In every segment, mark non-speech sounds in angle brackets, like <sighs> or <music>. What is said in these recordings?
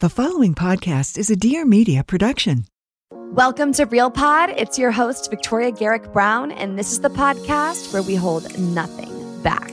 The following podcast is a Dear Media production. Welcome to Real Pod. It's your host, Victoria Garrick Brown, and this is the podcast where we hold nothing back.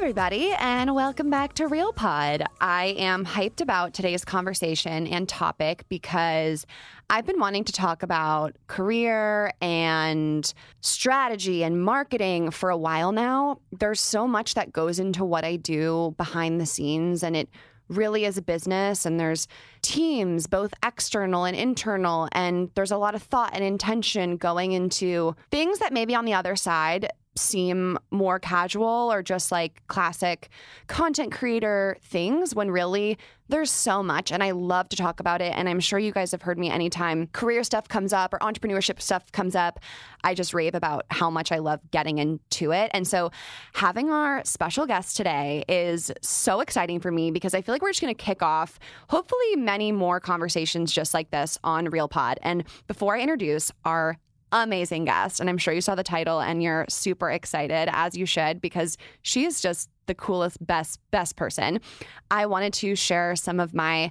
Everybody, and welcome back to Real Pod. I am hyped about today's conversation and topic because I've been wanting to talk about career and strategy and marketing for a while now. There's so much that goes into what I do behind the scenes, and it really is a business and there's teams both external and internal and there's a lot of thought and intention going into things that maybe on the other side seem more casual or just like classic content creator things when really there's so much and I love to talk about it and I'm sure you guys have heard me anytime career stuff comes up or entrepreneurship stuff comes up I just rave about how much I love getting into it and so having our special guest today is so exciting for me because I feel like we're just going to kick off hopefully many more conversations just like this on Real Pod and before I introduce our amazing guest. And I'm sure you saw the title and you're super excited, as you should, because she is just the coolest, best, best person. I wanted to share some of my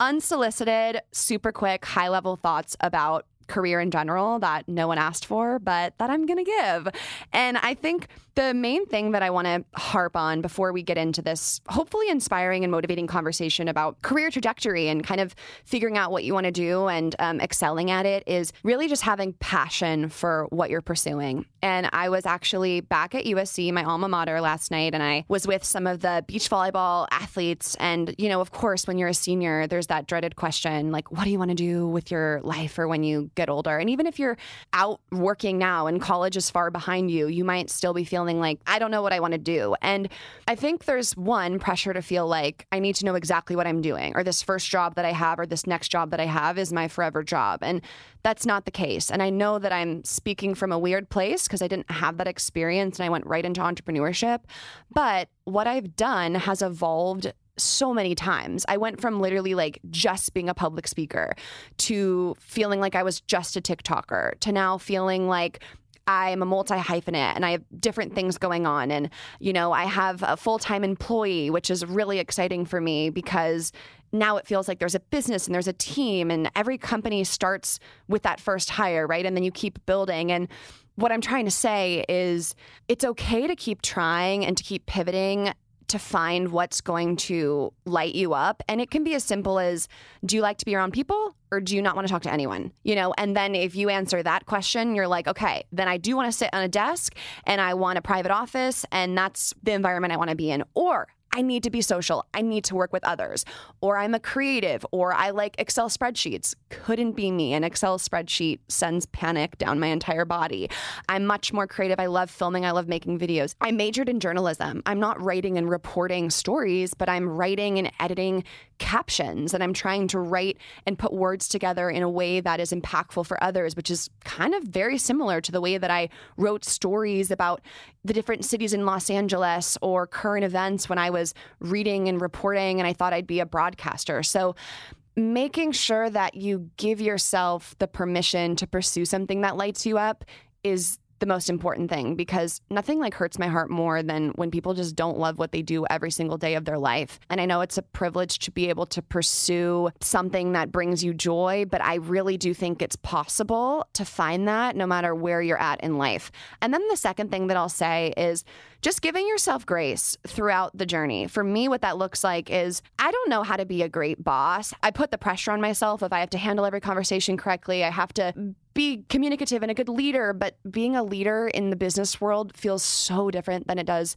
unsolicited, super quick, high level thoughts about career in general that no one asked for, but that I'm going to give. And I think the main thing that I want to harp on before we get into this hopefully inspiring and motivating conversation about career trajectory and kind of figuring out what you want to do and um, excelling at it is really just having passion for what you're pursuing. And I was actually back at USC, my alma mater, last night, and I was with some of the beach volleyball athletes. And, you know, of course, when you're a senior, there's that dreaded question like, what do you want to do with your life or when you get older? And even if you're out working now and college is far behind you, you might still be feeling like, I don't know what I want to do. And I think there's one pressure to feel like I need to know exactly what I'm doing, or this first job that I have, or this next job that I have is my forever job. And that's not the case. And I know that I'm speaking from a weird place because I didn't have that experience and I went right into entrepreneurship. But what I've done has evolved so many times. I went from literally like just being a public speaker to feeling like I was just a TikToker to now feeling like I'm a multi hyphenate and I have different things going on. And, you know, I have a full time employee, which is really exciting for me because now it feels like there's a business and there's a team, and every company starts with that first hire, right? And then you keep building. And what I'm trying to say is it's okay to keep trying and to keep pivoting to find what's going to light you up. And it can be as simple as do you like to be around people or do you not want to talk to anyone? You know, and then if you answer that question, you're like, okay, then I do want to sit on a desk and I want a private office and that's the environment I want to be in. Or I need to be social. I need to work with others. Or I'm a creative or I like Excel spreadsheets. Couldn't be me. An Excel spreadsheet sends panic down my entire body. I'm much more creative. I love filming. I love making videos. I majored in journalism. I'm not writing and reporting stories, but I'm writing and editing captions and I'm trying to write and put words together in a way that is impactful for others, which is kind of very similar to the way that I wrote stories about the different cities in Los Angeles or current events when I was reading and reporting and I thought I'd be a broadcaster. So making sure that you give yourself the permission to pursue something that lights you up is the most important thing because nothing like hurts my heart more than when people just don't love what they do every single day of their life. And I know it's a privilege to be able to pursue something that brings you joy, but I really do think it's possible to find that no matter where you're at in life. And then the second thing that I'll say is just giving yourself grace throughout the journey. For me, what that looks like is I don't know how to be a great boss. I put the pressure on myself if I have to handle every conversation correctly. I have to be communicative and a good leader, but being a leader in the business world feels so different than it does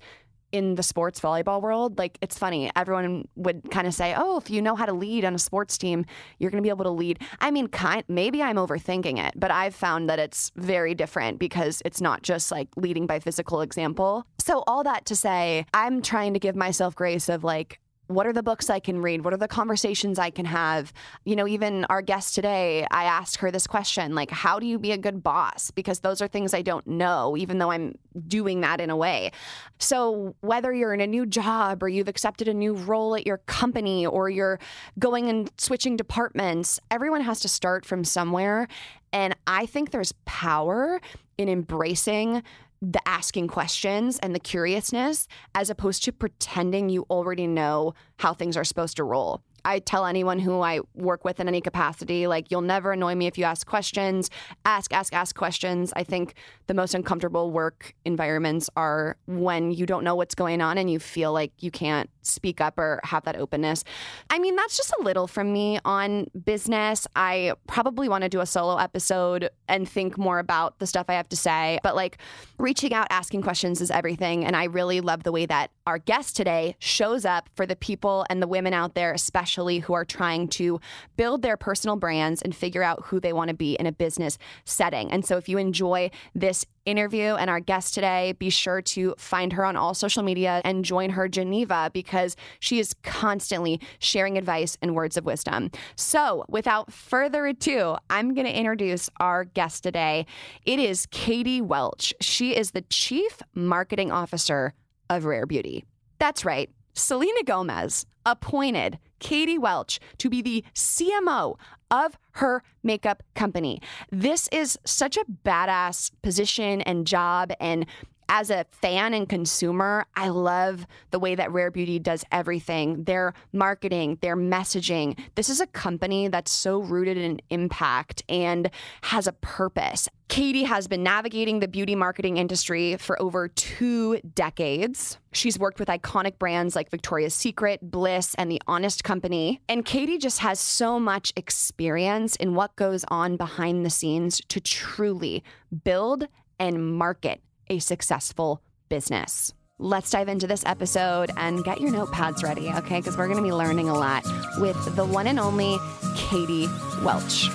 in the sports volleyball world. Like it's funny, everyone would kind of say, "Oh, if you know how to lead on a sports team, you're going to be able to lead." I mean, kind maybe I'm overthinking it, but I've found that it's very different because it's not just like leading by physical example. So all that to say, I'm trying to give myself grace of like what are the books I can read? What are the conversations I can have? You know, even our guest today, I asked her this question like, how do you be a good boss? Because those are things I don't know, even though I'm doing that in a way. So, whether you're in a new job or you've accepted a new role at your company or you're going and switching departments, everyone has to start from somewhere. And I think there's power in embracing the asking questions and the curiousness as opposed to pretending you already know how things are supposed to roll. I tell anyone who I work with in any capacity, like, you'll never annoy me if you ask questions. Ask, ask, ask questions. I think the most uncomfortable work environments are when you don't know what's going on and you feel like you can't speak up or have that openness. I mean, that's just a little from me on business. I probably want to do a solo episode and think more about the stuff I have to say, but like reaching out, asking questions is everything. And I really love the way that our guest today shows up for the people and the women out there, especially who are trying to build their personal brands and figure out who they want to be in a business setting. And so if you enjoy this interview and our guest today, be sure to find her on all social media and join her Geneva because she is constantly sharing advice and words of wisdom. So, without further ado, I'm going to introduce our guest today. It is Katie Welch. She is the Chief Marketing Officer of Rare Beauty. That's right. Selena Gomez appointed Katie Welch to be the CMO of her makeup company. This is such a badass position and job and as a fan and consumer, I love the way that Rare Beauty does everything their marketing, their messaging. This is a company that's so rooted in impact and has a purpose. Katie has been navigating the beauty marketing industry for over two decades. She's worked with iconic brands like Victoria's Secret, Bliss, and The Honest Company. And Katie just has so much experience in what goes on behind the scenes to truly build and market a successful business. Let's dive into this episode and get your notepads ready, okay? Because we're going to be learning a lot with the one and only Katie Welch.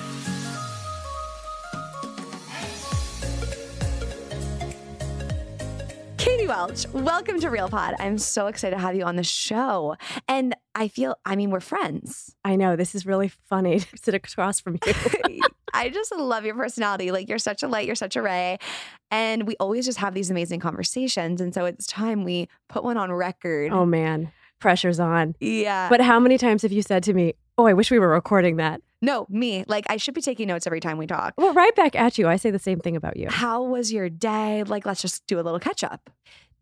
Katie Welch, welcome to Real Pod. I'm so excited to have you on the show. And I feel, I mean, we're friends. I know. This is really funny <laughs> to sit across from you. <laughs> I just love your personality. Like, you're such a light, you're such a ray. And we always just have these amazing conversations. And so it's time we put one on record. Oh, man. Pressure's on. Yeah. But how many times have you said to me, Oh, I wish we were recording that? No, me. Like, I should be taking notes every time we talk. Well, right back at you. I say the same thing about you. How was your day? Like, let's just do a little catch up.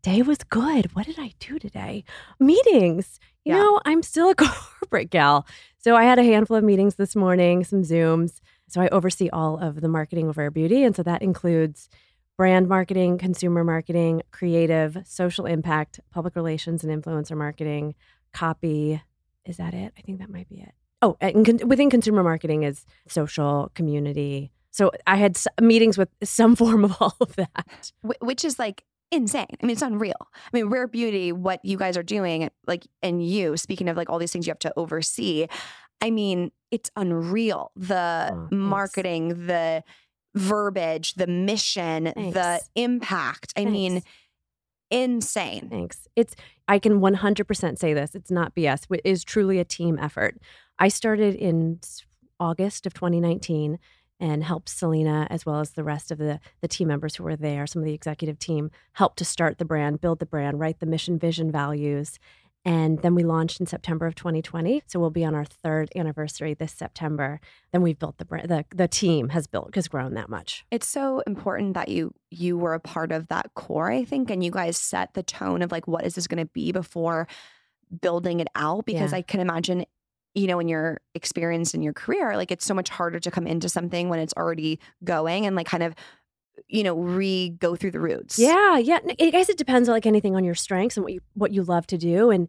Day was good. What did I do today? Meetings. You Yeah. know, I'm still a <laughs> corporate gal. So I had a handful of meetings this morning, some Zooms. So I oversee all of the marketing of Rare Beauty. And so that includes brand marketing, consumer marketing, creative, social impact, public relations and influencer marketing, copy. Is that it? I think that might be it. Oh, and con- within consumer marketing is social, community. So I had s- meetings with some <laughs> form of all of that. Which is like insane. I mean, it's unreal. I mean, Rare Beauty, what you guys are doing, like, and you, speaking of like all these things you have to oversee, I mean, it's unreal. The Oh, thanks. marketing, the verbiage, the mission, the impact. I mean, insane. Thanks. It's I can 100% say this. It's not BS. It is truly a team effort. I started in August of 2019 and helped Selena as well as the rest of the the team members who were there, some of the executive team, help to start the brand, build the brand, write the mission, vision, values. And then we launched in September of 2020. So we'll be on our third anniversary this September. Then we've built the brand. The, the team has built, has grown that much. It's so important that you you were a part of that core, I think, and you guys set the tone of like what is this going to be before building it out because Yeah. I can imagine you know in your experience in your career like it's so much harder to come into something when it's already going and like kind of you know re go through the roots. Yeah, yeah. i guess it depends like anything on your strengths and what you what you love to do. And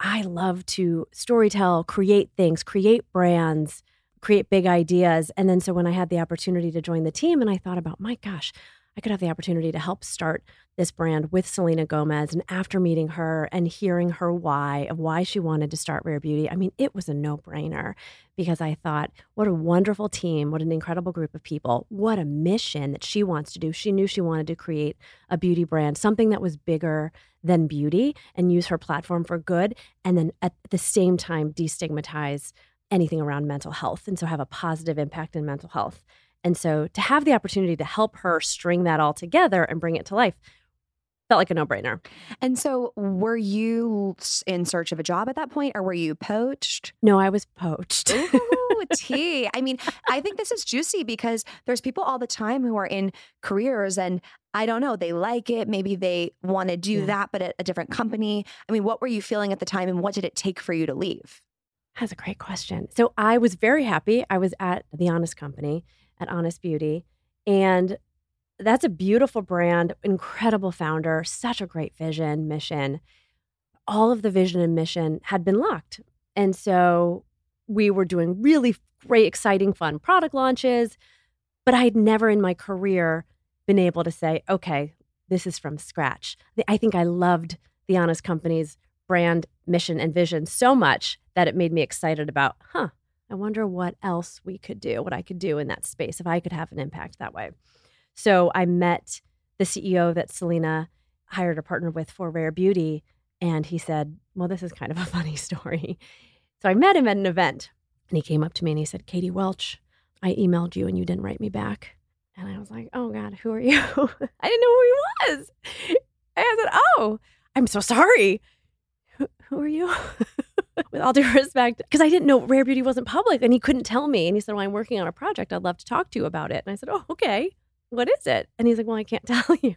I love to storytell, create things, create brands, create big ideas. And then so when I had the opportunity to join the team and I thought about, my gosh, I could have the opportunity to help start this brand with Selena Gomez. And after meeting her and hearing her why of why she wanted to start Rare Beauty, I mean, it was a no brainer because I thought, what a wonderful team, what an incredible group of people, what a mission that she wants to do. She knew she wanted to create a beauty brand, something that was bigger than beauty and use her platform for good. And then at the same time, destigmatize anything around mental health. And so have a positive impact in mental health. And so to have the opportunity to help her string that all together and bring it to life felt like a no brainer. And so were you in search of a job at that point or were you poached? No, I was poached. Ooh, <laughs> tea. I mean, I think this is juicy because there's people all the time who are in careers and I don't know, they like it. Maybe they want to do Yeah. that, but at a different company. I mean, what were you feeling at the time and what did it take for you to leave? That's a great question. So I was very happy. I was at the Honest Company at Honest Beauty, and that's a beautiful brand, incredible founder, such a great vision, mission. All of the vision and mission had been locked. And so we were doing really great, exciting, fun product launches, but I had never in my career been able to say, okay, this is from scratch. I think I loved the Honest Company's brand, mission, and vision so much that it made me excited about, huh, I wonder what else we could do, what I could do in that space if I could have an impact that way. So I met the CEO that Selena hired a partner with for Rare Beauty, and he said, Well, this is kind of a <laughs> funny story. So I met him at an event, and he came up to me and he said, Katie Welch, I emailed you and you didn't write me back. And I was like, Oh God, who are you? <laughs> I didn't know who he was. And I said, Oh, I'm so sorry. Who, who are you? <laughs> <laughs> With all due respect, because I didn't know Rare Beauty wasn't public and he couldn't tell me. And he said, Well, I'm working on a project. I'd love to talk to you about it. And I said, Oh, okay. What is it? And he's like, Well, I can't <laughs> tell you.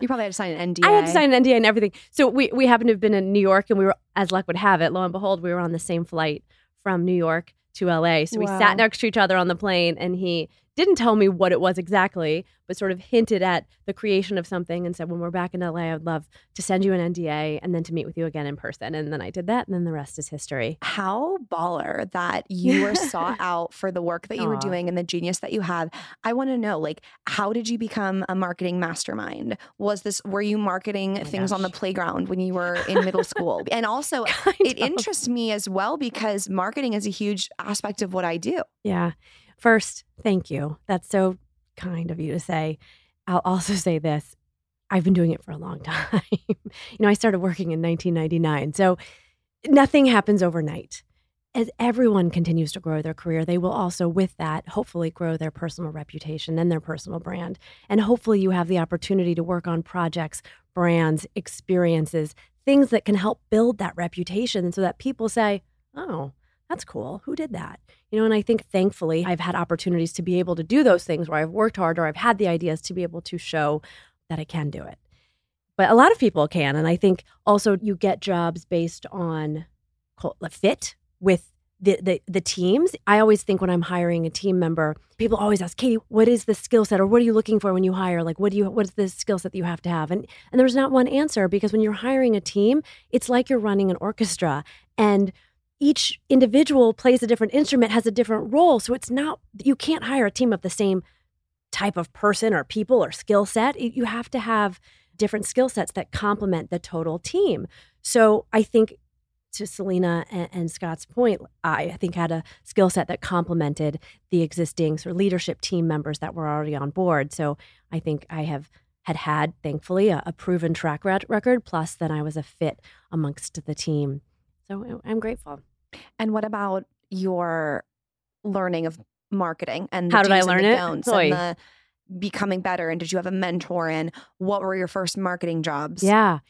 You probably had to sign an NDA. <laughs> I had to sign an NDA and everything. So we we happened to have been in New York, and we were, as luck would have it, lo and behold, we were on the same flight from New York to LA. So we sat next to each other on the plane, and he didn't tell me what it was exactly, but sort of hinted at the creation of something and said, "When we're back in LA, I would love to send you an NDA and then to meet with you again in person." And then I did that, and then the rest is history. How baller that you were <laughs> sought out for the work that you were doing and the genius that you have. I want to know, like, how did you become a marketing mastermind? Was this were you marketing Oh things on the playground when you were in middle <laughs> school? And also, Kind it of. interests me as well because marketing is a huge aspect of what I do. Yeah. First, thank you. That's so kind of you to say. I'll also say this I've been doing it for a long <laughs> time. you know, I started working in 1999. So nothing happens overnight. As everyone continues to grow their career, they will also, with that, hopefully grow their personal reputation and their personal brand. And hopefully, you have the opportunity to work on projects, brands, experiences, things that can help build that reputation. So that people say, oh, that's cool. Who did that? You know, and I think thankfully I've had opportunities to be able to do those things where I've worked hard or I've had the ideas to be able to show that I can do it. But a lot of people can. And I think also you get jobs based on fit with the, the the teams. I always think when I'm hiring a team member, people always ask, Katie, what is the skill set or what are you looking for when you hire? Like what do you what is the skill set that you have to have? And and there's not one answer because when you're hiring a team, it's like you're running an orchestra. And each individual plays a different instrument, has a different role. So it's not, you can't hire a team of the same type of person or people or skill set. You have to have different skill sets that complement the total team. So I think to Selena and, and Scott's point, I, I think had a skill set that complemented the existing sort of leadership team members that were already on board. So I think I have had had, thankfully, a, a proven track record. Plus, then I was a fit amongst the team. So I'm grateful. And what about your learning of marketing and how did I learn it? And the becoming better. And did you have a mentor? And what were your first marketing jobs? Yeah.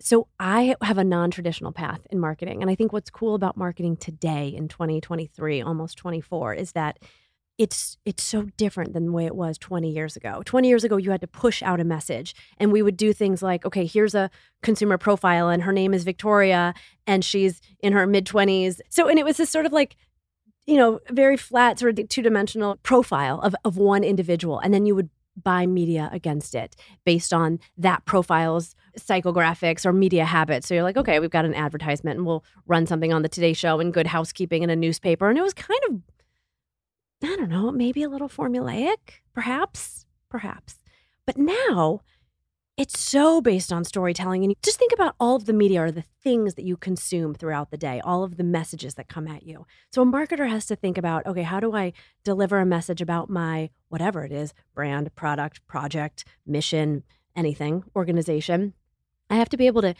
So I have a non-traditional path in marketing. And I think what's cool about marketing today in 2023, almost 24, is that it's it's so different than the way it was 20 years ago. 20 years ago you had to push out a message and we would do things like okay, here's a consumer profile and her name is Victoria and she's in her mid 20s. So and it was this sort of like you know, very flat sort of two-dimensional profile of of one individual and then you would buy media against it based on that profile's psychographics or media habits. So you're like, okay, we've got an advertisement and we'll run something on the Today Show and Good Housekeeping in a newspaper. And it was kind of I don't know, maybe a little formulaic, perhaps, perhaps. But now it's so based on storytelling. And just think about all of the media or the things that you consume throughout the day, all of the messages that come at you. So a marketer has to think about okay, how do I deliver a message about my whatever it is brand, product, project, mission, anything, organization? I have to be able to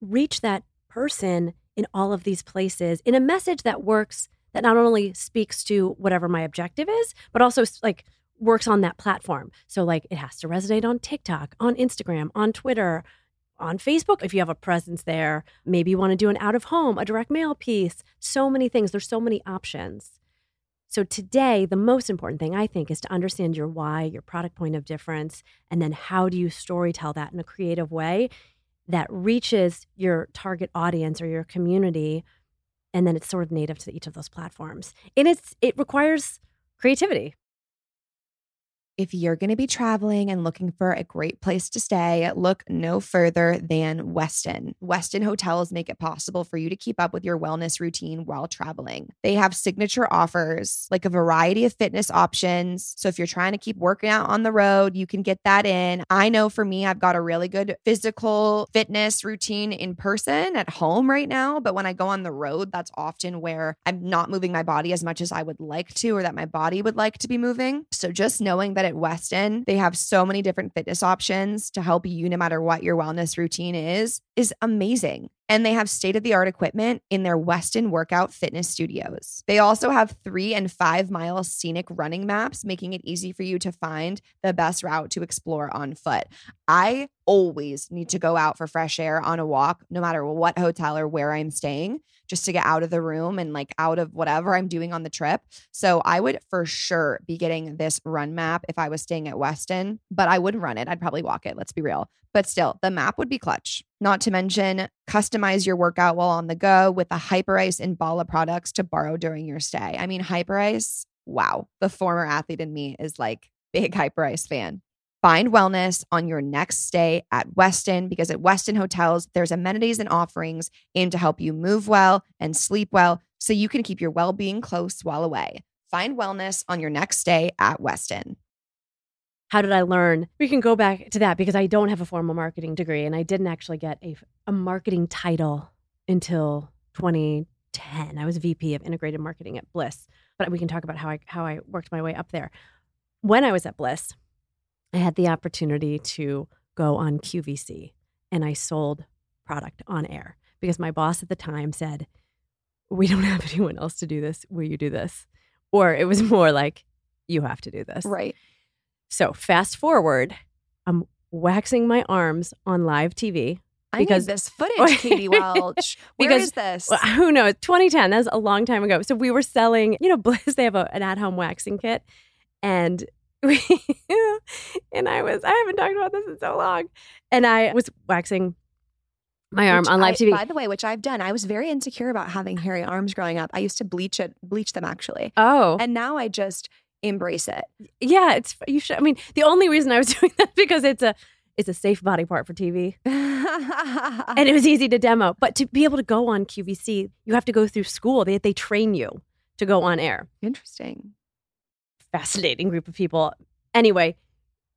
reach that person in all of these places in a message that works that not only speaks to whatever my objective is, but also like works on that platform. So like it has to resonate on TikTok, on Instagram, on Twitter, on Facebook if you have a presence there. Maybe you want to do an out of home, a direct mail piece. So many things. There's so many options. So today, the most important thing I think is to understand your why, your product point of difference, and then how do you storytell that in a creative way that reaches your target audience or your community and then it's sort of native to each of those platforms. And it's it requires creativity if you're going to be traveling and looking for a great place to stay, look no further than Westin. Westin hotels make it possible for you to keep up with your wellness routine while traveling. They have signature offers like a variety of fitness options. So if you're trying to keep working out on the road, you can get that in. I know for me, I've got a really good physical fitness routine in person at home right now. But when I go on the road, that's often where I'm not moving my body as much as I would like to or that my body would like to be moving. So just knowing that at Westin, they have so many different fitness options to help you no matter what your wellness routine is, is amazing. And they have state of the art equipment in their Westin workout fitness studios. They also have three and five mile scenic running maps, making it easy for you to find the best route to explore on foot. I always need to go out for fresh air on a walk, no matter what hotel or where I'm staying just to get out of the room and like out of whatever I'm doing on the trip. So I would for sure be getting this run map if I was staying at Westin, but I wouldn't run it. I'd probably walk it. Let's be real. But still, the map would be clutch. Not to mention, customize your workout while on the go with the Hyperice and Bala products to borrow during your stay. I mean, Hyperice, wow. The former athlete in me is like big Hyperice fan. Find wellness on your next stay at Westin because at Westin Hotels, there's amenities and offerings aimed to help you move well and sleep well so you can keep your well being close while away. Find wellness on your next stay at Westin. How did I learn? We can go back to that because I don't have a formal marketing degree and I didn't actually get a, a marketing title until 2010. I was VP of integrated marketing at Bliss, but we can talk about how I how I worked my way up there. When I was at Bliss, I had the opportunity to go on QVC and I sold product on air because my boss at the time said, We don't have <laughs> anyone else to do this. Will you do this? Or it was <laughs> more like, You have to do this. Right. So fast forward, I'm waxing my arms on live TV. Because, I need this footage, <laughs> Katie Welch. Where because, is this? Well, who knows? 2010. That's a long time ago. So we were selling, you know, Bliss. They have a, an at-home waxing kit, and <laughs> and I was, I haven't talked about this in so long. And I was waxing my arm which on live I, TV. By the way, which I've done. I was very insecure about having hairy arms growing up. I used to bleach it, bleach them actually. Oh. And now I just embrace it. Yeah, it's you should I mean, the only reason I was <laughs> doing that because it's a it's a safe body part for TV. <laughs> and it was easy to demo. But to be able to go on QVC, you have to go through school. They they train you to go on air. Interesting fascinating group of people. Anyway,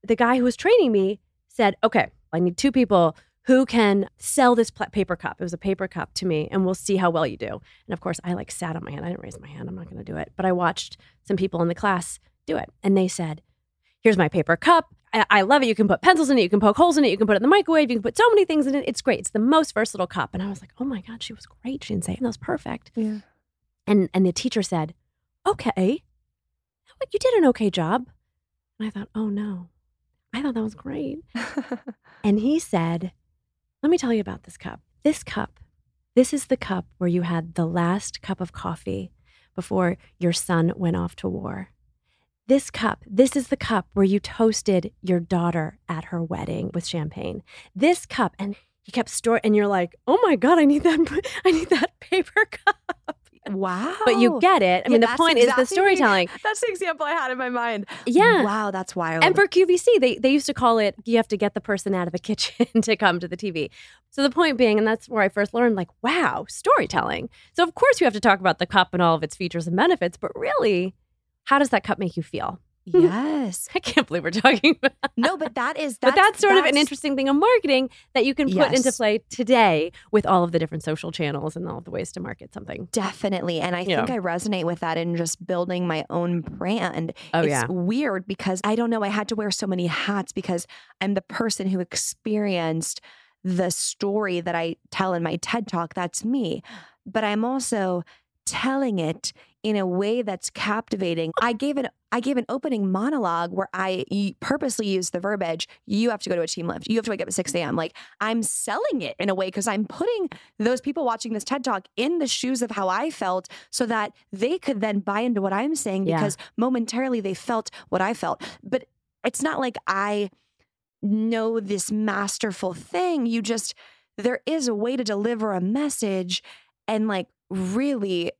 the guy who was training me said, okay, I need two people who can sell this paper cup. It was a paper cup to me, and we'll see how well you do. And of course, I like sat on my hand. I didn't raise my hand. I'm not going to do it. But I watched some people in the class do it, and they said, "Here's my paper cup. I, I love it. You can put pencils in it. You can poke holes in it. You can put it in the microwave. You can put so many things in it. It's great. It's the most versatile cup." And I was like, "Oh my god, she was great. She didn't say it. That was perfect." Yeah. And and the teacher said, "Okay, you did an okay job." And I thought, "Oh no, I thought that was great." <laughs> and he said, "Let me tell you about this cup. This cup, this is the cup where you had the last cup of coffee before your son went off to war." This cup, this is the cup where you toasted your daughter at her wedding with champagne. This cup, and he kept storing, and you're like, oh my God, I need that, <laughs> I need that paper cup. Wow. But you get it. I mean, the point is the <laughs> storytelling. That's the example I had in my mind. Yeah. Wow, that's wild. And for QVC, they, they used to call it you have to get the person out of the kitchen <laughs> to come to the TV. So the point being, and that's where I first learned, like, wow, storytelling. So of course you have to talk about the cup and all of its features and benefits, but really, how does that cup make you feel? <laughs> Yes. I can't believe we're talking about <laughs> No, but that is that But that's, that's sort of an interesting thing of marketing that you can put into play today with all of the different social channels and all of the ways to market something. Definitely. And I Yeah. think I resonate with that in just building my own brand. Oh, it's yeah. weird because I don't know, I had to wear so many hats because I'm the person who experienced the story that I tell in my TED talk. That's me. But I'm also telling it in a way that's captivating. I gave an I gave an opening monologue where I purposely used the verbiage, you have to go to a team lift. You have to wake up at 6 a.m. Like I'm selling it in a way because I'm putting those people watching this TED talk in the shoes of how I felt so that they could then buy into what I'm saying Yeah. because momentarily they felt what I felt. But it's not like I know this masterful thing. You just, there is a way to deliver a message and like really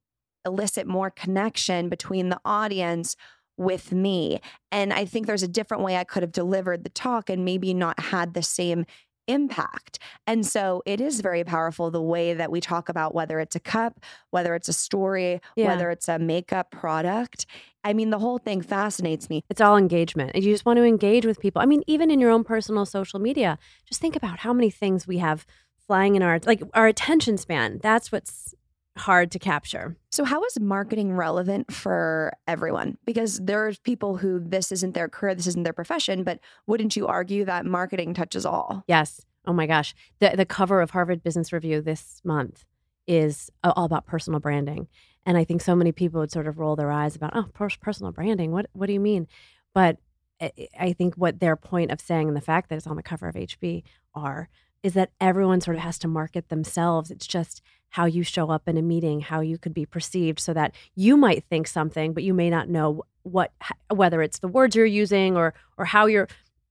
elicit more connection between the audience with me. And I think there's a different way I could have delivered the talk and maybe not had the same impact. And so it is very powerful the way that we talk about whether it's a cup, whether it's a story, Yeah. whether it's a makeup product. I mean, the whole thing fascinates me. It's all engagement. You just want to engage with people. I mean, even in your own personal social media, just think about how many things we have flying in our like our attention span. That's what's hard to capture. So, how is marketing relevant for everyone? Because there are people who this isn't their career, this isn't their profession, but wouldn't you argue that marketing touches all? Yes. Oh my gosh. The the cover of Harvard Business Review this month is all about personal branding. And I think so many people would sort of roll their eyes about, oh, personal branding. What what do you mean? But I, I think what their point of saying and the fact that it's on the cover of HB are is that everyone sort of has to market themselves. It's just how you show up in a meeting, how you could be perceived, so that you might think something, but you may not know what whether it's the words you're using or or how your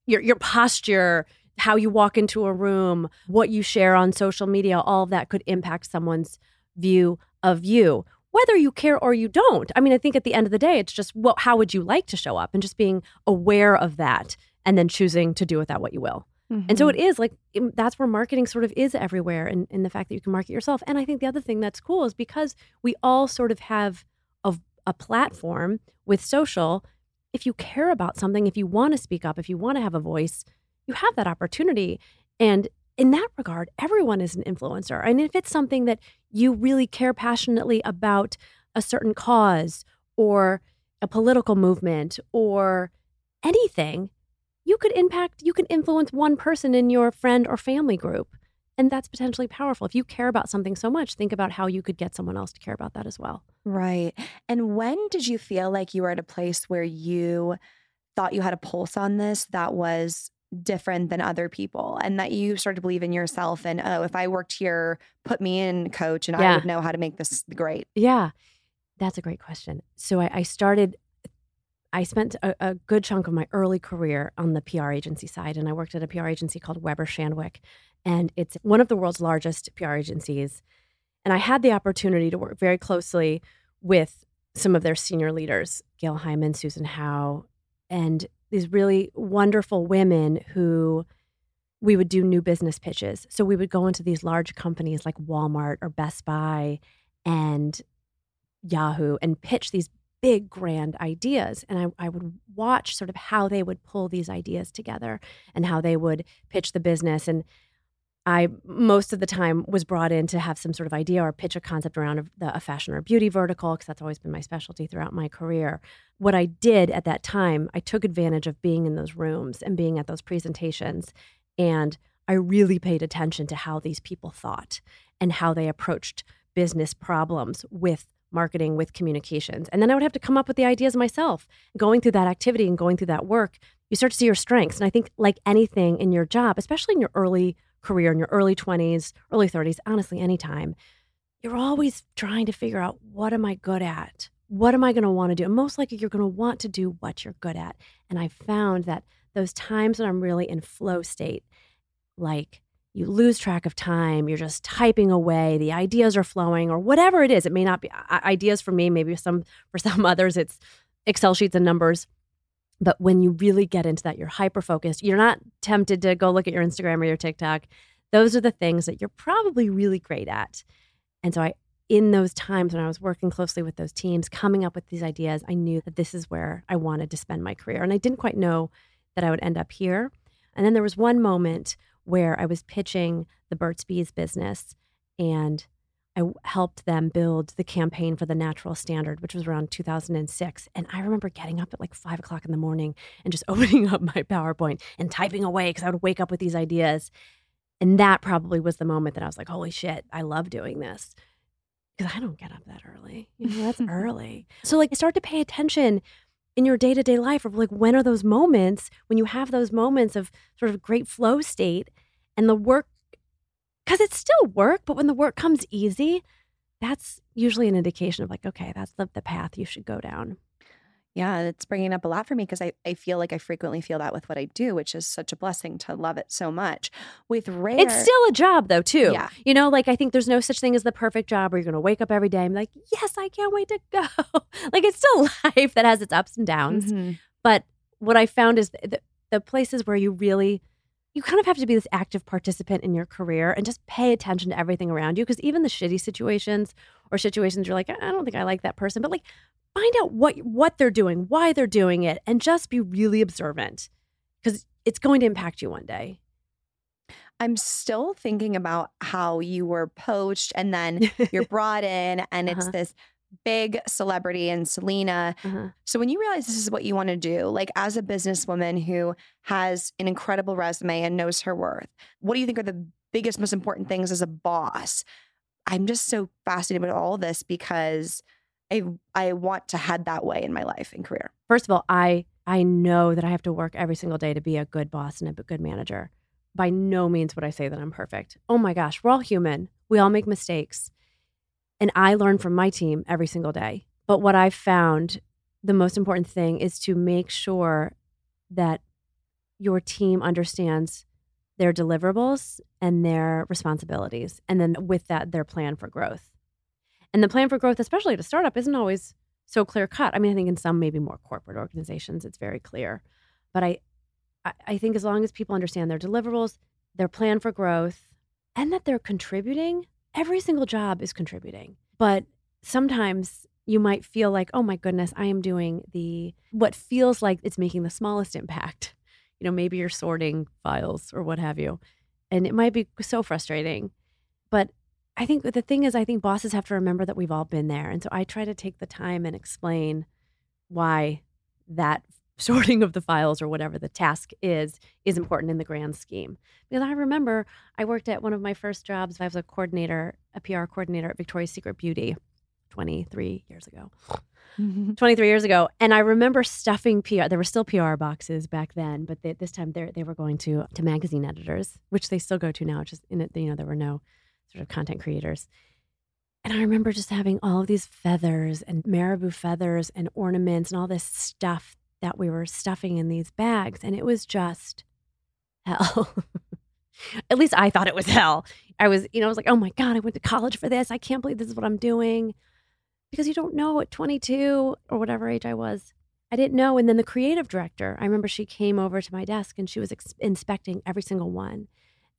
your your posture how you walk into a room, what you share on social media, all of that could impact someone's view of you, whether you care or you don't. I mean, I think at the end of the day, it's just what, how would you like to show up and just being aware of that and then choosing to do with that what you will. And so it mm-hmm. is like im- that's where marketing sort of is everywhere in, in the fact that you can market yourself. And I think the other thing that's cool is because we all sort of have a, a platform with social. If you care about something, if you want to speak up, if you want to have a voice, you have that opportunity. And in that regard, everyone is an influencer. And if it's something that you really care passionately about a certain cause or a political movement or anything, you could impact, you can influence one person in your friend or family group. And that's potentially powerful. If you care about something so much, think about how you could get someone else to care about that as well. Right. And when did you feel like you were at a place where you thought you had a pulse on this that was different than other people and that you started to believe in yourself and, oh, if I worked here, put me in, coach, and I would know how to make this great? Yeah, that's a great question. So I, I started, I spent a, a good chunk of my early career on the PR agency side, and I worked at a PR agency called Weber Shandwick, and it's one of the world's largest PR agencies. And I had the opportunity to work very closely with some of their senior leaders, Gail Heimann, Susan Howe, and these really wonderful women who we would do new business pitches. So we would go into these large companies like Walmart or Best Buy and Yahoo and pitch these big grand ideas and I, I would watch sort of how they would pull these ideas together and how they would pitch the business and I most of the time was brought in to have some sort of idea or pitch a concept around a, the, a fashion or beauty vertical because that's always been my specialty throughout my career. What I did at that time, I took advantage of being in those rooms and being at those presentations, and I really paid attention to how these people thought and how they approached business problems with marketing with communications. And then I would have to come up with the ideas myself. Going through that activity and going through that work, you start to see your strengths. And I think, like anything in your job, especially in your early career, in your early 20s, early 30s, honestly, anytime, you're always trying to figure out what am I good at? What am I going to want to do? And most likely, you're going to want to do what you're good at. And I found that those times when I'm really in flow state, like you lose track of time you're just typing away the ideas are flowing or whatever it is it may not be ideas for me maybe some for some <laughs> others it's excel sheets and numbers. But when you really get into that you're hyper focused you're not tempted to go look at your instagram or your tiktok those are the things that you're probably really great at. And so i in those times when i was working closely with those teams coming up with these ideas i knew that this is where i wanted to spend my career and i didn't quite know that i would end up here. And then there was one moment where I was pitching the Burt's Bees business and I helped them build the campaign for the natural standard, which was around 2006. And I remember getting up at like five o'clock in the morning and just <laughs> opening up my PowerPoint and typing away because I would wake up with these ideas. And that probably was the moment that I was like, holy shit, I love doing this. Because I don't get up that early. You know, that's <laughs> early. So, like, start to pay attention in your day to day life of like, when are those moments when you have those moments of sort of great flow state and the work, because it's still work, but when the work comes easy, that's usually an indication of like, okay, that's the, the path you should go down. Yeah, it's bringing up a lot for me because I, I feel like I frequently feel that with what I do, which is such a blessing to love it so much. With rare, it's still a job though, too. Yeah. You know, like I think there's no such thing as the perfect job where you're going to wake up every day and be like, yes, I can't wait to <laughs> go. like it's still <laughs> life that has its ups and downs. Mm-hmm. But what I found is the, the places where you really you kind of have to be this active participant in your career and just pay attention to everything around you because even the shitty situations or situations you're like I don't think I like that person but like find out what what they're doing, why they're doing it, and just be really observant because it's going to impact you one day. I'm still thinking about how you were poached and then <laughs> you're brought in, and it's Uh-huh. this big celebrity and Selena. Uh-huh. So when you realize this is what you want to do, like as a businesswoman who has an incredible resume and knows her worth, what do you think are the biggest, most important things as a boss? I'm just so fascinated with all this because I I want to head that way in my life and career. First of all, I I know that I have to work every single day to be a good boss and a good manager. By no means would I say that I'm perfect. Oh my gosh, we're all human. We all make mistakes. And I learn from my team every single day. But what I've found the most important thing is to make sure that your team understands their deliverables and their responsibilities. And then with that, their plan for growth. And the plan for growth, especially at a startup, isn't always so clear cut. I mean, I think in some maybe more corporate organizations, it's very clear. But I, I, I think as long as people understand their deliverables, their plan for growth, and that they're contributing, every single job is contributing. But sometimes you might feel like, oh my goodness, I am doing the what feels like it's making the smallest impact. You know, maybe you're sorting files or what have you. And it might be so frustrating. But I think the thing is, I think bosses have to remember that we've all been there. And so I try to take the time and explain why that sorting of the files or whatever the task is is important in the grand scheme. Because I remember I worked at one of my first jobs. I was a coordinator, a PR coordinator at Victoria's Secret Beauty 23 years ago. <laughs> 23 years ago. And I remember stuffing PR. There were still PR boxes back then, but they, this time they they were going to to magazine editors, which they still go to now. Just in it, you know, there were no sort of content creators. And I remember just having all of these feathers and marabou feathers and ornaments and all this stuff that we were stuffing in these bags. And it was just <laughs> hell. At least I thought it was hell. I was, you know, I was like, oh my God, I went to college for this. I can't believe this is what I'm doing. Because you don't know at 22 or whatever age I was. I didn't know. And then the creative director, I remember she came over to my desk and she was ex- inspecting every single one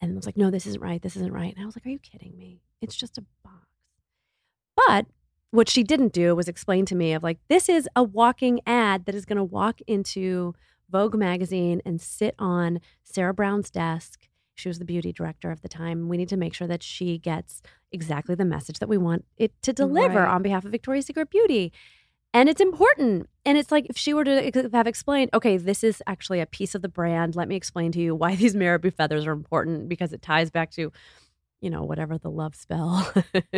and I was like, no, this isn't right. This isn't right. And I was like, are you kidding me? It's just a box. But what she didn't do was explain to me of like this is a walking ad that is going to walk into Vogue magazine and sit on Sarah Brown's desk. She was the beauty director of the time. We need to make sure that she gets exactly the message that we want it to deliver Right. on behalf of Victoria's Secret Beauty. And it's important. And it's like if she were to have explained, okay, this is actually a piece of the brand. Let me explain to you why these marabou feathers are important because it ties back to, you know, whatever the love spell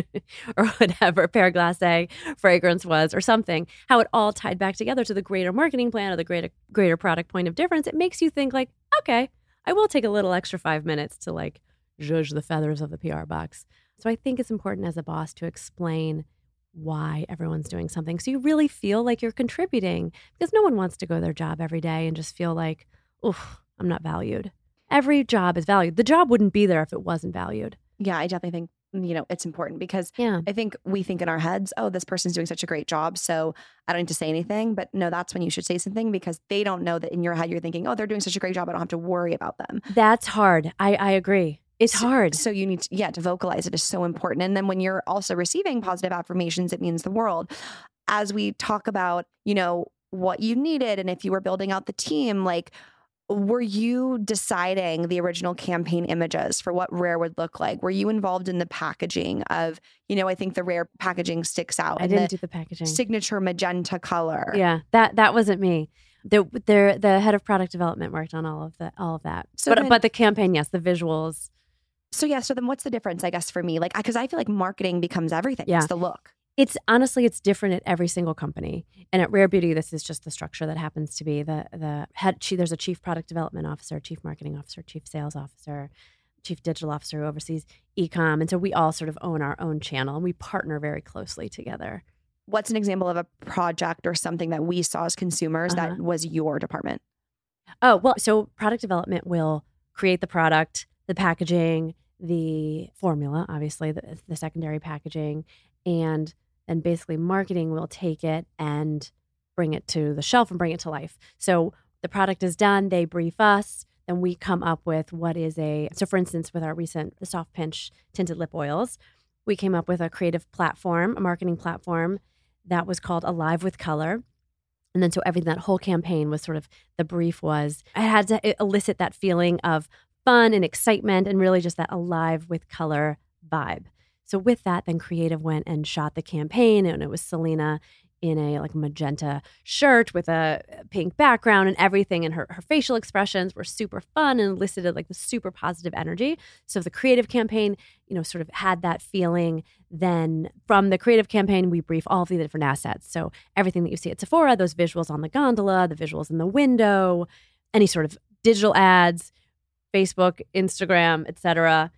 <laughs> or whatever Pear Glacé fragrance was or something, how it all tied back together to the greater marketing plan or the greater greater product point of difference. It makes you think like, okay, I will take a little extra five minutes to like judge the feathers of the PR box. So I think it's important as a boss to explain why everyone's doing something. So you really feel like you're contributing because no one wants to go to their job every day and just feel like, oof, I'm not valued. Every job is valued. The job wouldn't be there if it wasn't valued. Yeah, I definitely think mm, you know it's important because Yeah. I think we think in our heads, oh, this person's doing such a great job, so I don't need to say anything. But no, that's when you should say something because they don't know that in your head you're thinking, oh, they're doing such a great job, I don't have to worry about them. That's hard. I, I agree. It's So- hard. So you need to, yeah, to vocalize it is so important. And then when you're also receiving positive affirmations, it means the world. As we talk about, you know, what you needed and if you were building out the team, like, were you deciding the original campaign images for what rare would look like? Were you involved in the packaging of, you know, I think the rare packaging sticks out. I didn't the do the packaging. signature magenta color. Yeah, that that wasn't me. The the the head of product development worked on all of the all of that. So but then- but the campaign, yes, the visuals. So yeah, so then what's the difference, I guess, for me? Like, because I feel like marketing becomes everything. Yeah. It's the look. It's honestly it's different at every single company. And at Rare Beauty, this is just the structure that happens to be the the head. She, there's a chief product development officer, chief marketing officer, chief sales officer, chief digital officer who oversees ecom, and so we all sort of own our own channel and we partner very closely together. What's an example of a project or something that we saw as consumers Uh-huh. that was your department? Oh, well, so product development will create the product, the packaging, the formula, obviously, the, the secondary packaging, and then basically marketing will take it and bring it to the shelf and bring it to life. So the product is done, they brief us, then we come up with what is a so for instance with our recent the soft pinch tinted lip oils, we came up with a creative platform, a marketing platform that was called Alive with Color. And then so everything that whole campaign was sort of the brief was I had to elicit that feeling of fun and excitement and really just that alive with color vibe. So with that, then creative went and shot the campaign and it was Selena in a like magenta shirt with a uh, pink background and everything and her, her facial expressions were super fun and elicited like the super positive energy. So the creative campaign you know sort of had that feeling. Then from the creative campaign we brief all of the different assets. So everything that you see at sephora those visuals on the gondola the visuals in the window any sort of digital ads facebook instagram etc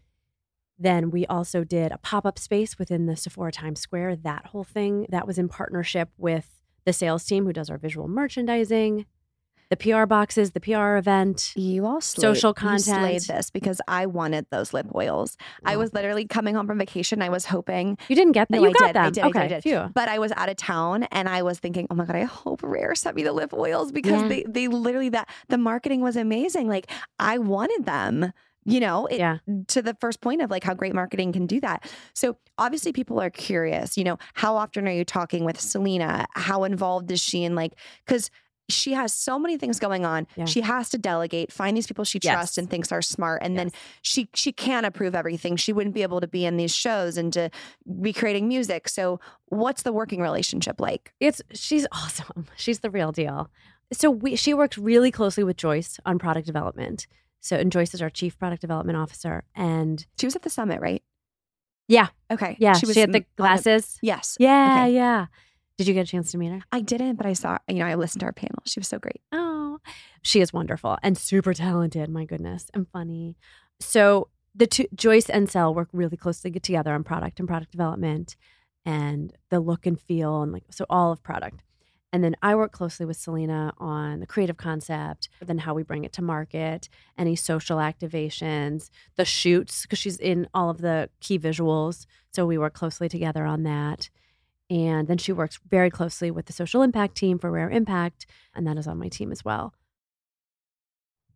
then we also did a pop-up space within the Sephora Times Square. That whole thing that was in partnership with the sales team who does our visual merchandising, the PR boxes, the PR event. You all slayed, Social you slayed content. this because I wanted those lip oils. I Oh. was literally coming home from vacation. I was hoping. You didn't get that. No, you I got did. them. I did. Okay, I did. I did. But I was out of town and I was thinking, oh my God, I hope Rare sent me the lip oils because Yeah. they, they literally that the marketing was amazing. Like I wanted them. You know, it, Yeah. to the first point of like how great marketing can do that. So obviously people are curious, you know, how often are you talking with Selena? How involved is she in like cuz she has so many things going on. Yeah. She has to delegate, find these people she Yes. trusts and thinks are smart and then she she can't approve everything. She wouldn't be able to be in these shows and to be creating music. So what's the working relationship like? It's she's awesome. <laughs> She's the real deal. So we she works really closely with Joyce on product development. So and Joyce is our chief product development officer. And She was at the summit, right? yeah, Okay. yeah, She she, had the the- glasses. yes. Yeah, Okay. yeah. Did you get a chance to meet her? I didn't, but I saw, you know, I listened to our panel. She was so great. Oh, she is wonderful and super talented. My goodness, and funny. So the two Joyce and Sel work really closely together on product and product development, and the look and feel, and like so all of product. And then I work closely with Selena on the creative concept, then how we bring it to market, any social activations, the shoots, because she's in all of the key visuals. So we work closely together on that. And then she works very closely with the social impact team for Rare Impact, and that is on my team as well.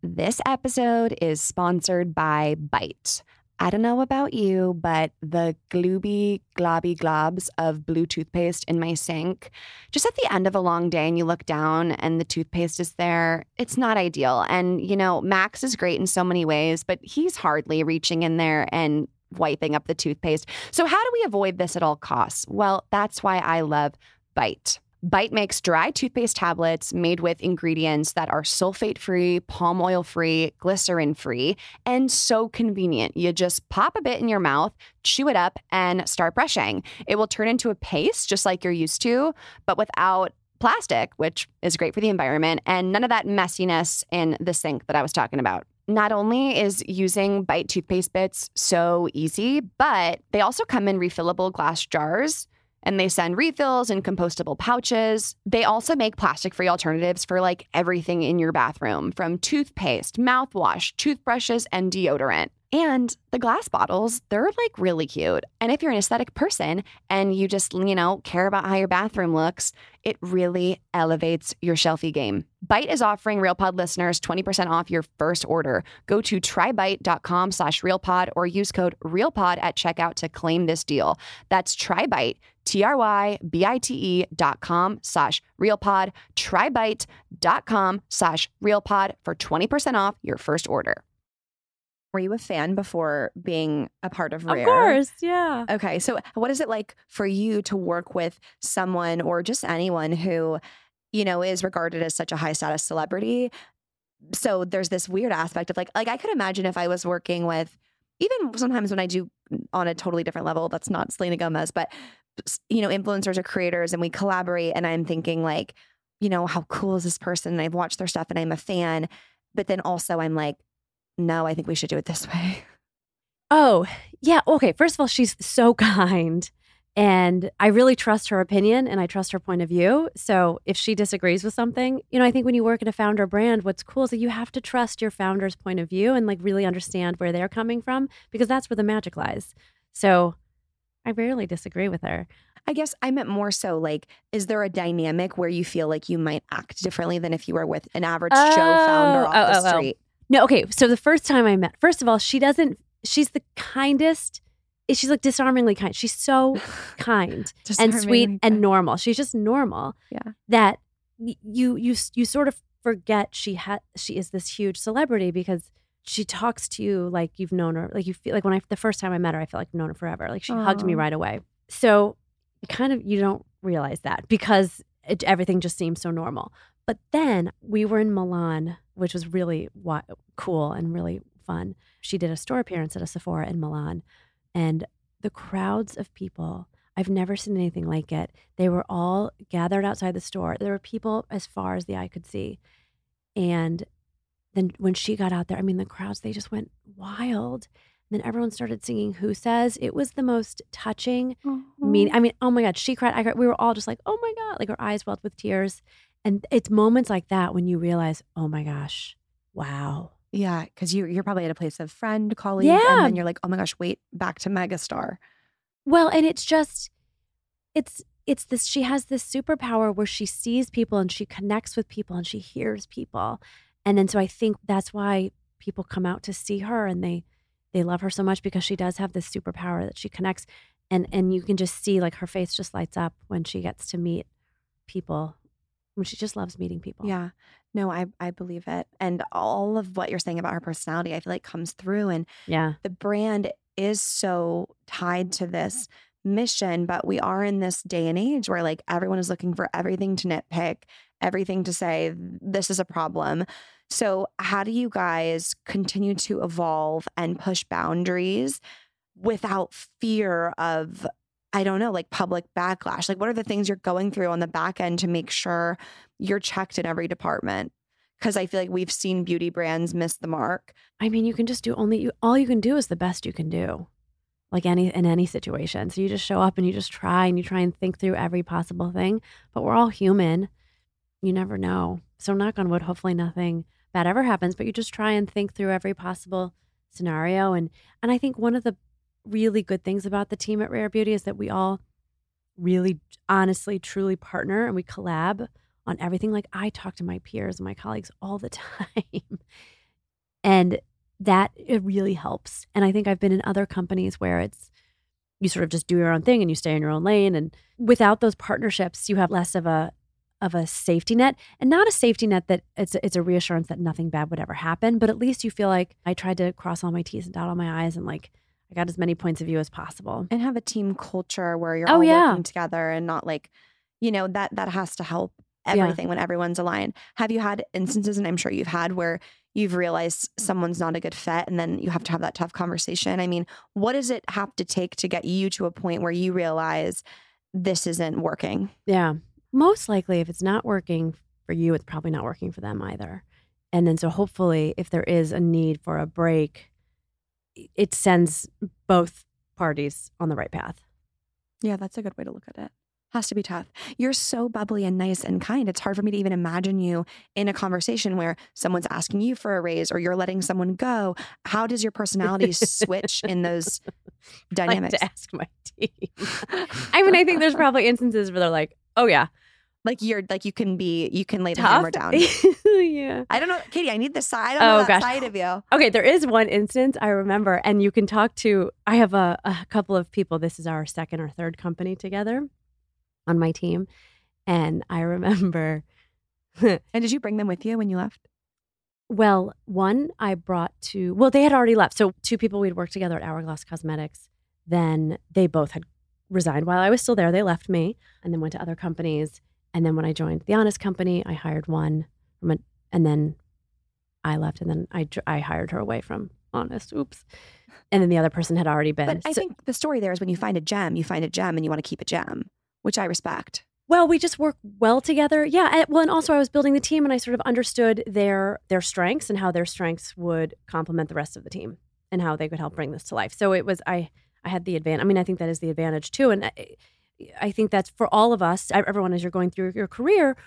This episode is sponsored by Bite. I don't know about you, but the glooby, globby globs of blue toothpaste in my sink, just at the end of a long day and you look down and the toothpaste is there, it's not ideal. And, you know, Max is great in so many ways, but he's hardly reaching in there and wiping up the toothpaste. So, how do we avoid this at all costs? Well, that's why I love Bite. Bite makes dry toothpaste tablets made with ingredients that are sulfate free, palm oil free, glycerin free, and so convenient. You just pop a bit in your mouth, chew it up, and start brushing. It will turn into a paste just like you're used to, but without plastic, which is great for the environment, and none of that messiness in the sink that I was talking about. Not only is using Bite toothpaste bits so easy, but they also come in refillable glass jars and they send refills in compostable pouches. They also make plastic free alternatives for like everything in your bathroom from toothpaste, mouthwash, toothbrushes, and deodorant. And the glass bottles, they're like really cute. And if you're an aesthetic person and you just, you know, care about how your bathroom looks, it really elevates your shelfie game. Bite is offering RealPod listeners 20% off your first order. Go to trybite.com slash RealPod or use code RealPod at checkout to claim this deal. That's trybite, T-R-Y-B-I-T-E dot com slash RealPod, trybite dot com slash RealPod for 20% off your first order. Were you a fan before being a part of Rare? Of course, yeah. Okay, so what is it like for you to work with someone or just anyone who, you know, is regarded as such a high status celebrity? So there's this weird aspect of like, like I could imagine if I was working with, even sometimes when I do on a totally different level, that's not Selena Gomez, but you know, influencers or creators, and we collaborate, and I'm thinking like, you know, how cool is this person? And I've watched their stuff, and I'm a fan, but then also I'm like no, I think we should do it this <laughs> way. Oh, yeah. Okay. First of all, she's so <laughs> kind. And I really trust her opinion and I trust her point of view. So if she disagrees with something, you know, I think when you work in a founder brand, what's cool is that you have to trust your founder's point of view and like really understand where they're coming from because that's where the magic lies. So I rarely disagree with her. I guess I meant more so like, is there a dynamic where you feel like you might act differently than if you were with an average oh, Joe founder off oh, the oh, street? No, okay. So the first time I met, first of all, she doesn't, she's the kindest. Eh, she's like disarmingly kind. She's so <laughs> kind and sweet kind. and normal. She's just normal. Yeah. That you you you sort of forget she had she is this huge celebrity because she talks to you like you've known her. Like you feel like when I the first time I met her, I felt like I've known her forever. Like she Aww. hugged me right away. So kind of you don't realize that because it, everything just seems so normal. But then we were in Milan, which was really wa- cool and really fun. She did a store appearance at a Sephora in Milan, and the crowds of people. I've never seen anything like it. They were all gathered outside the store. There were people as far as the eye could see. And then when she got out there, I mean, the crowds, they just went wild. And then everyone started singing Who Says. It was the most touching. Mm-hmm. Mean, I mean, oh my God, she cried. I cried. We were all just like, oh my God, like our eyes welled with tears. And it's moments like that when you realize, oh my gosh, wow. Yeah, because you you're probably at a place of friend, colleague, yeah. and then you're like, oh my gosh, wait, back to megastar. Well, and it's just, it's it's this. She has this superpower where she sees people and she connects with people and she hears people, and then so I think that's why people come out to see her and they they love her so much because she does have this superpower that she connects, and and you can just see like her face just lights up when she gets to meet people when she just loves meeting people. Yeah. No, I I believe it. And all of what you're saying about her personality, I feel like comes through and yeah. The brand is so tied to this mission, but we are in this day and age where like everyone is looking for everything to nitpick, everything to say this is a problem. So, how do you guys continue to evolve and push boundaries without fear of I don't know, like public backlash? Like, what are the things you're going through on the back end to make sure you're checked in every department? Because I feel like we've seen beauty brands miss the mark. I mean, you can just do only you, all you can do is the best you can do, like any in any situation. So you just show up and you just try and you try and think through every possible thing. But we're all human. You never know. So knock on wood, hopefully nothing bad ever happens. But you just try and think through every possible scenario. And and I think one of the really good things about the team at Rare Beauty is that we all really honestly, truly partner and we collab on everything. Like I talk to my peers and my colleagues all the <laughs> time. and that it really helps. And I think I've been in other companies where it's you sort of just do your own thing and you stay in your own lane and without those partnerships you have less of a of a safety net and not a safety net that it's it's a reassurance that nothing bad would ever happen but at least you feel like i tried to cross all my t's and dot all my i's and like i got as many points of view as possible. And have a team culture where you're oh, all yeah. working together and not like you know that that has to help everything yeah. when everyone's aligned. Have you had instances and i'm sure you've had where you've realized someone's not a good fit and then you have to have that tough conversation? I mean what does it have to take to get you to a point where you realize this isn't working? Yeah most likely if it's not working for you, it's probably not working for them either. And then so hopefully if there is a need for a break, it sends both parties on the right path. Yeah, that's a good way to look at it. Has to be tough. You're so bubbly and nice and kind. It's hard for me to even imagine you in a conversation where someone's asking you for a raise or you're letting someone go. How does your personality switch in those <laughs> dynamics? Like to ask my team. <laughs> I mean, I think there's <laughs> probably instances where they're like, "Oh yeah, like you're like you can be you can lay the Tough? hammer down. <laughs> yeah. I don't know, Katie. I need the side. I Oh, gosh. side of you. Okay, there is one instance I remember, and you can talk to. I have a, a couple of people. This is our second or third company together on my team, and I <laughs> remember. And did you bring them with you when you left? Well, one I brought to. Well, they had already left. So two people we'd worked together at Hourglass Cosmetics. Then they both had resigned while I was still there. They left me and then went to other companies. And then when I joined the Honest Company, I hired one from a, and then I left, and then I I hired her away from Honest. Oops. <laughs> And then the other person had already been. But I So- think the story there is when you find a gem, you find a gem, and you want to keep a gem, which I respect. Well, we just work well together. Yeah. and- well, and also I was building the team, and I sort of understood their their strengths and how their strengths would complement the rest of the team, and how they could help bring this to life. So it was I I had the advantage. I mean, I think that is the advantage too, and I, I think that's for all of us, everyone as you're going through your career,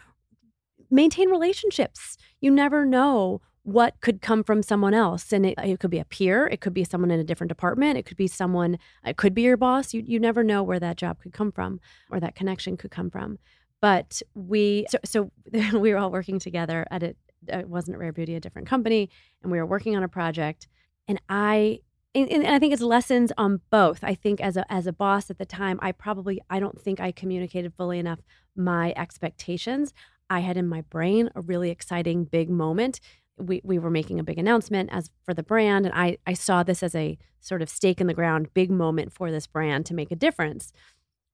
maintain relationships. You never know what could come from someone else and it, it could be a peer it could be someone in a different department it could be someone it could be your boss you, you never know where that job could come from or that connection could come from but we so, so <laughs> we were all working together at it it wasn't rare beauty a different company and we were working on a project and i and, and I think it's lessons on both. I think as a as a boss at the time, I probably I don't think I communicated fully enough my expectations. I had in my brain a really exciting big moment. We we were making a big announcement as for the brand, and I I saw this as a sort of stake in the ground, big moment for this brand to make a difference.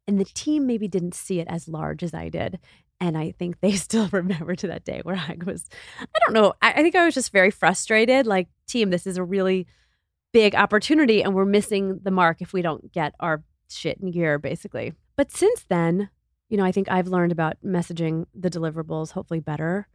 And the team maybe didn't see it as large as I did. And I think they <laughs> still remember to that day where I was, I don't know, I, I think I was just very frustrated. Like, team, this is a really big opportunity and we're missing the mark if we don't get our shit in gear basically but since then you know i think i've learned about messaging the deliverables hopefully better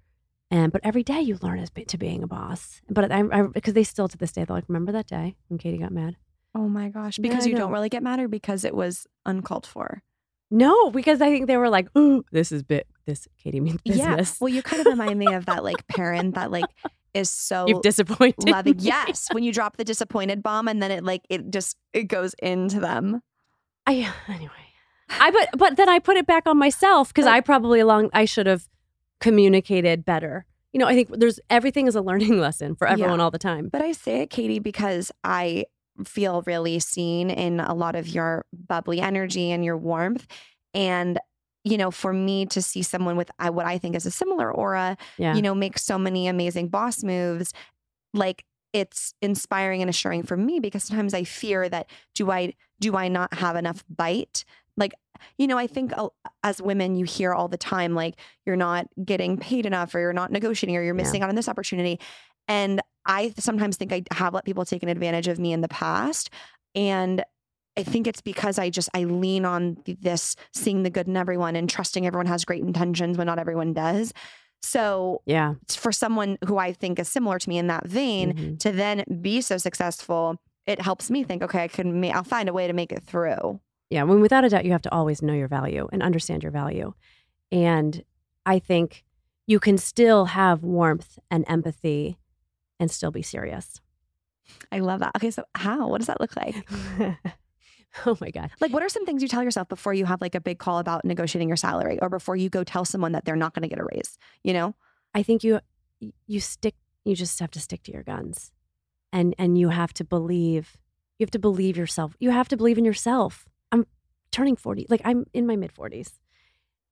and but every day you learn as be- to being a boss but i, I because they still to this day they're like remember that day when katie got mad Oh my gosh! Because I you don't really get mad, or because it was uncalled for. no because i think they were like ooh this is bit this katie means business Yeah. Well, you kind of remind me of that like parent that like is so you've disappointed loving. <laughs> Yes, when you drop the disappointed bomb, and then it like it just it goes into them. I anyway. I but but then I put it back on myself because I probably along I should have communicated better. You know, I think there's everything is a learning <laughs> lesson for everyone Yeah. all the time. But I say it, Katie, because I feel really seen in a lot of your bubbly energy and your warmth. And, you know, for me to see someone with what I think is a similar aura, Yeah. you know, make so many amazing boss moves, like it's inspiring and assuring for me because sometimes I fear that do I do I not have enough bite? Like, you know, I think as women, you hear all the time, like, you're not getting paid enough or you're not negotiating or you're Yeah. missing out on this opportunity. And I sometimes think I have let people take an advantage of me in the past. And I think it's because I just I lean on this seeing the good in everyone and trusting everyone has great intentions when not everyone does. So yeah. for someone who I think is similar to me in that vein Mhm. to then be so successful, it helps me think, okay, I can ma- I'll find a way to make it through. Yeah, when without a doubt you have to always know your value and understand your value. And I think you can still have warmth and empathy and still be serious. I love that. Okay, so how? What does that look like? <laughs> <laughs> oh my god. Like, what are some things you tell yourself before you have like a big call about negotiating your salary, or before you go tell someone that they're not going to get a raise? You know, I think you you stick you just have to stick to your guns. and and you have to believe you have to believe yourself. You have to believe in yourself. I'm turning 40. Like I'm in my mid 40s.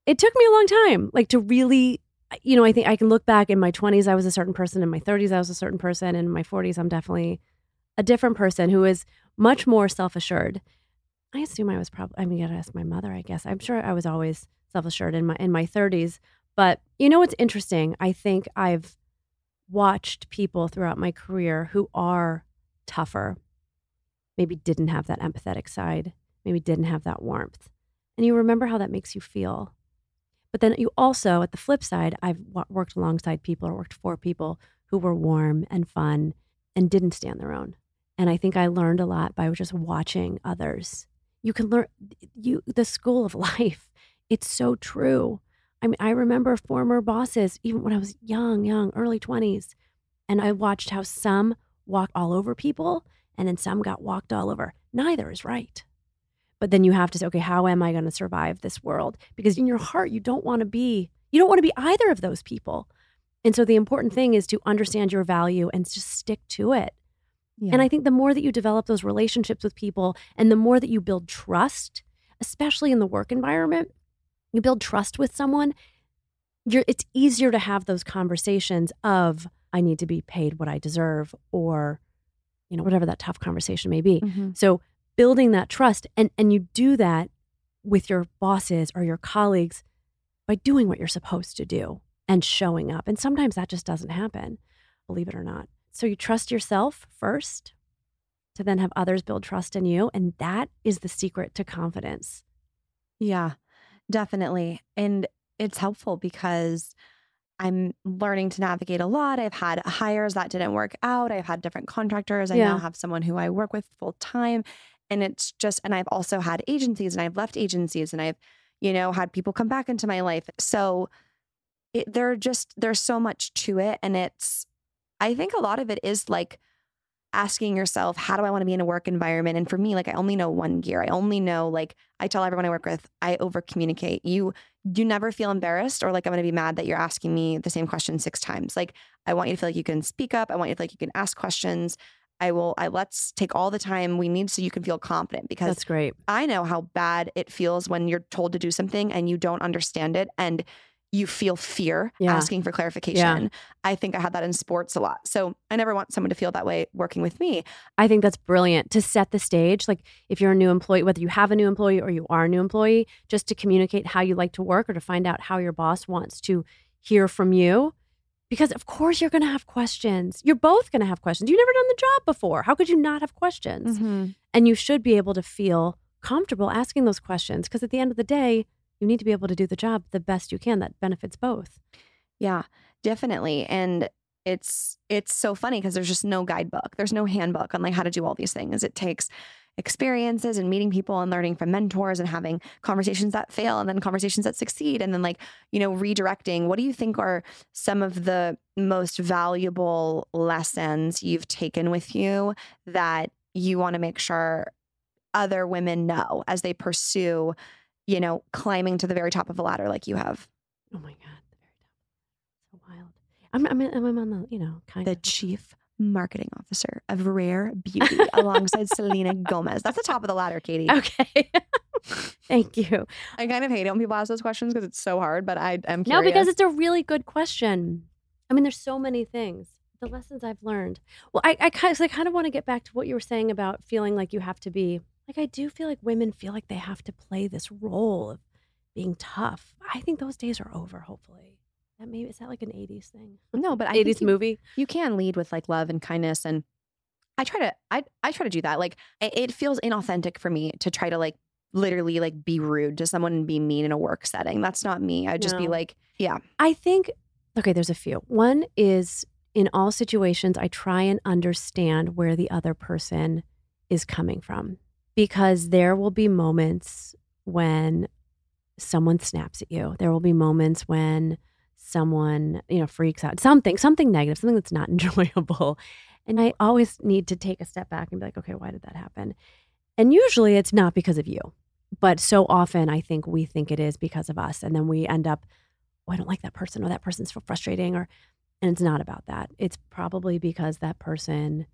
It took me a long time like to really you know, I think I can look back in my 20s I was a certain person, in my 30s I was a certain person, in my 40s I'm definitely a different person who is much more self-assured. I assume I was probably I mean, you got to ask my mother, I guess. I'm sure I was always self-assured in my in my 30s, but you know what's interesting? I think I've watched people throughout my career who are tougher, maybe didn't have that empathetic side, maybe didn't have that warmth. And you remember how that makes you feel. But then you also, at the flip side, I've worked alongside people or worked for people who were warm and fun and didn't stand their own. And I think I learned a lot by just watching others. You can learn you the school of <laughs> life. It's so true. I mean, I remember former bosses, even when I was young, young, early 20s, and I watched how some walked all over people and then some got walked all over. Neither is right. But then you have to say, okay, how am I going to survive this world? Because in your heart, you don't want to be, you don't want to be either of those people. And so the important thing is to understand your value and just stick to it. Yeah. And I think the more that you develop those relationships with people and the more that you build trust, especially in the work environment, you build trust with someone, you're, it's easier to have those conversations of, I need to be paid what I deserve, or, you know, whatever that tough conversation may be. Mm-hmm. So building that trust, and, and you do that with your bosses or your colleagues by doing what you're supposed to do and showing up. And sometimes that just doesn't happen, believe it or not. So you trust yourself first to then have others build trust in you. And that is the secret to confidence. Yeah. Definitely. And it's helpful because I'm learning to navigate a lot. I've had hires that didn't work out. I've had different contractors. I yeah. now have someone who I work with full time. And it's just, and I've also had agencies and I've left agencies and I've, you know, had people come back into my life. So it, there just, there's so much to it. And it's, I think a lot of it is like, asking yourself, how do I want to be in a work environment? And for me, like I only know one gear. I only know like I tell everyone I work with, I over communicate. You you never feel embarrassed or like I'm gonna be mad that you're asking me the same question six times. Like I want you to feel like you can speak up. I want you to feel like you can ask questions. I will I let's take all the time we need so you can feel confident because That's great. I know how bad it feels when you're told to do something and you don't understand it and you feel fear yeah. asking for clarification. Yeah. I think I had that in sports a lot. So I never want someone to feel that way working with me. I think that's brilliant to set the stage. Like if you're a new employee, whether you have a new employee or you are a new employee, just to communicate how you like to work or to find out how your boss wants to hear from you. Because of course you're going to have questions. You're both going to have questions. You've never done the job before. How could you not have questions? Mm-hmm. And you should be able to feel comfortable asking those questions because at the end of the day, you need to be able to do the job the best you can that benefits both. Yeah, definitely. And it's it's so funny because there's just no guidebook. There's no handbook on like how to do all these things. It takes experiences and meeting people and learning from mentors and having conversations that fail and then conversations that succeed and then like you know redirecting what do you think are some of the most valuable lessons you've taken with you that you want to make sure other women know as they pursue you know, climbing to the very top of a ladder like you have. Oh my God, the very top. So wild. I'm, I'm, I'm on the, you know, kind the of. The chief marketing officer of Rare Beauty alongside Selena <laughs> Gomez. That's the top of the ladder, Katie. Okay. <laughs> Thank you. I kind of hate it when people ask those questions because it's so hard, but I am curious. No, because it's a really good question. I mean, there's so many things. The lessons I've learned. Well, I, I kind of, I kind of want to get back to what you were saying about feeling like you have to be like I do feel like women feel like they have to play this role of being tough. I think those days are over, hopefully. That maybe is that like an 80s thing? No, but 80s you, movie. You can lead with like love and kindness and I try to I I try to do that. Like it, it feels inauthentic for me to try to like literally like be rude to someone and be mean in a work setting. That's not me. I'd just no. be like, yeah. I think okay, there's a few. One is in all situations I try and understand where the other person is coming from because there will be moments when someone snaps at you. There will be moments when someone, you know, freaks out. Something, something negative, something that's not <laughs> enjoyable. And I always need to take a step back and be like, okay, why did that happen? And usually it's not because of you. But so often I think we think it is because of us. And then we end up, oh, I don't like that person or that person's so frustrating or and it's not about that. It's probably because that person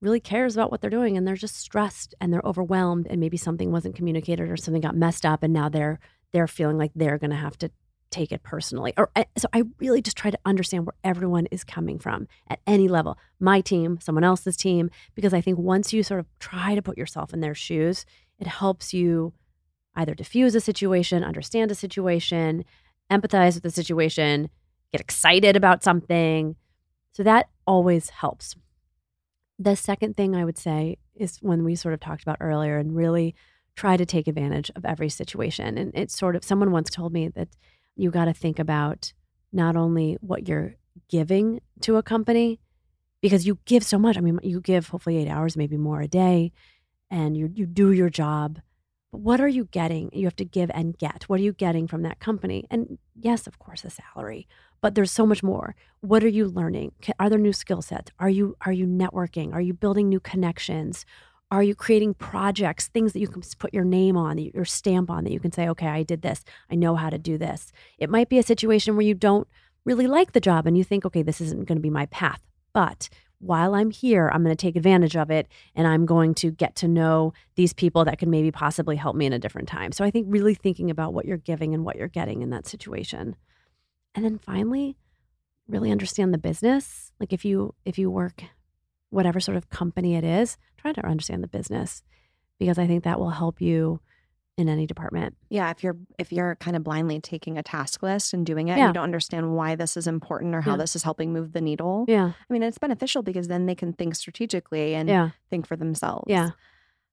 really cares about what they're doing and they're just stressed and they're overwhelmed and maybe something wasn't communicated or something got messed up and now they're they're feeling like they're going to have to take it personally or eh, so i really just try to understand where everyone is coming from at any level my team someone else's team because i think once you sort of try to put yourself in their shoes it helps you either diffuse a situation understand a situation empathize with the situation get excited about something so that always helps the second thing I would say is when we sort of talked about earlier and really try to take advantage of every situation. And it's sort of, someone once told me that you got to think about not only what you're giving to a company, because you give so much. I mean, you give hopefully eight hours, maybe more a day, and you, you do your job. But what are you getting? You have to give and get. What are you getting from that company? And yes, of course, a salary but there's so much more. What are you learning? Are there new skill sets? Are you are you networking? Are you building new connections? Are you creating projects things that you can put your name on your stamp on that you can say okay i did this. I know how to do this. It might be a situation where you don't really like the job and you think okay this isn't going to be my path. But while I'm here, I'm going to take advantage of it and I'm going to get to know these people that can maybe possibly help me in a different time. So I think really thinking about what you're giving and what you're getting in that situation. And then finally, really understand the business. Like if you if you work whatever sort of company it is, try to understand the business because I think that will help you in any department. Yeah, if you're if you're kind of blindly taking a task list and doing it, yeah. and you don't understand why this is important or how yeah. this is helping move the needle. Yeah. I mean, it's beneficial because then they can think strategically and yeah. think for themselves. Yeah.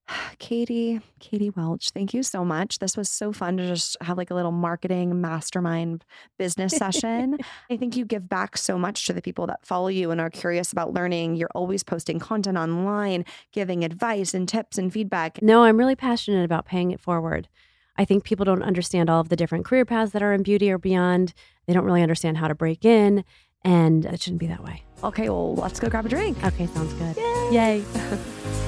<sighs> Katie, Katie Welch, thank you so much. This was so fun to just have like a little marketing mastermind business session. <laughs> I think you give back so much to the people that follow you and are curious about learning. You're always posting content online, giving advice and tips and feedback. No, I'm really passionate about paying it forward. I think people don't understand all of the different career paths that are in beauty or beyond. They don't really understand how to break in, and it shouldn't be that way. Okay, well, let's go grab a drink. Okay, sounds good. Yay. Yay. <laughs>